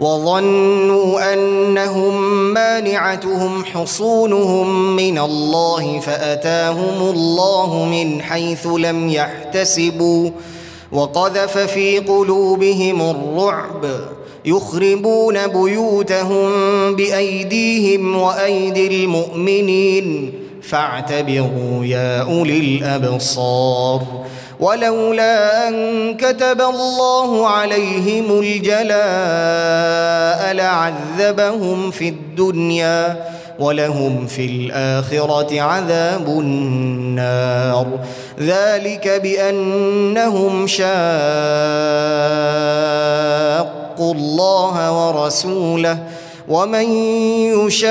وظنوا أنهم مانعتهم حصونهم من الله فأتاهم الله من حيث لم يحتسبوا وقذف في قلوبهم الرعب يخربون بيوتهم بأيديهم وأيدي المؤمنين فاعتبروا يا أولي الأبصار. ولولا أن كتب الله عليهم الجلاء لعذبهم في الدنيا ولهم في الآخرة عذاب النار. ذلك بأنهم شاقوا الله ورسوله. ومن يشاق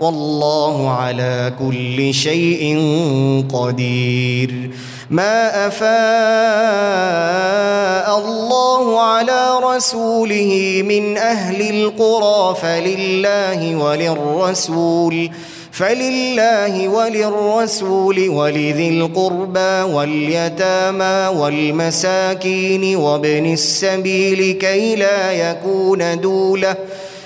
والله على كل شيء قدير. ما أفاء الله على رسوله من أهل القرى فلله وللرسول فلله وللرسول ولذي القربى واليتامى والمساكين وابن السبيل كي لا يكون دولة.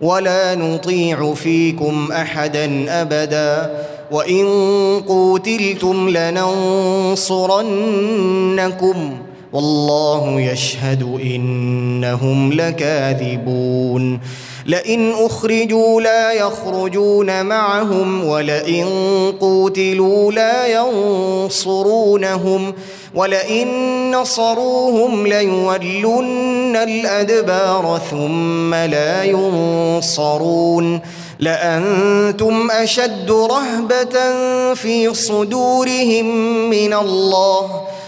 ولا نطيع فيكم أحدا أبدا. وإن قوتلتم لننصرنكم والله يشهد إنهم لكاذبون. لئن أخرجوا لا يخرجون معهم ولئن قوتلوا لا ينصرونهم. ولئن نصروهم ليولن الأدبار ثم لا ينصرون. لأنتم أشد رهبة في صدورهم من الله.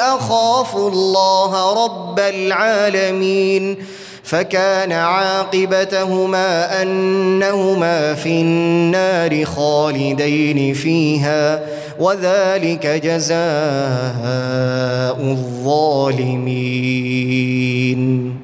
أخاف الله رب العالمين فكان عاقبتهما أنهما في النار خالدين فيها وذلك جزاء الظالمين.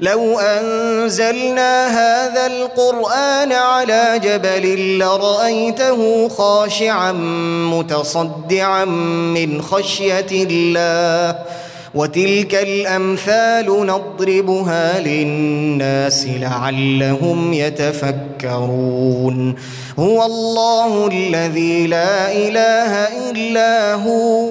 لو أنزلنا هذا القرآن على جبل لرأيته خاشعا متصدعا من خشية الله وتلك الأمثال نضربها للناس لعلهم يتفكرون. هو الله الذي لا إله إلا هو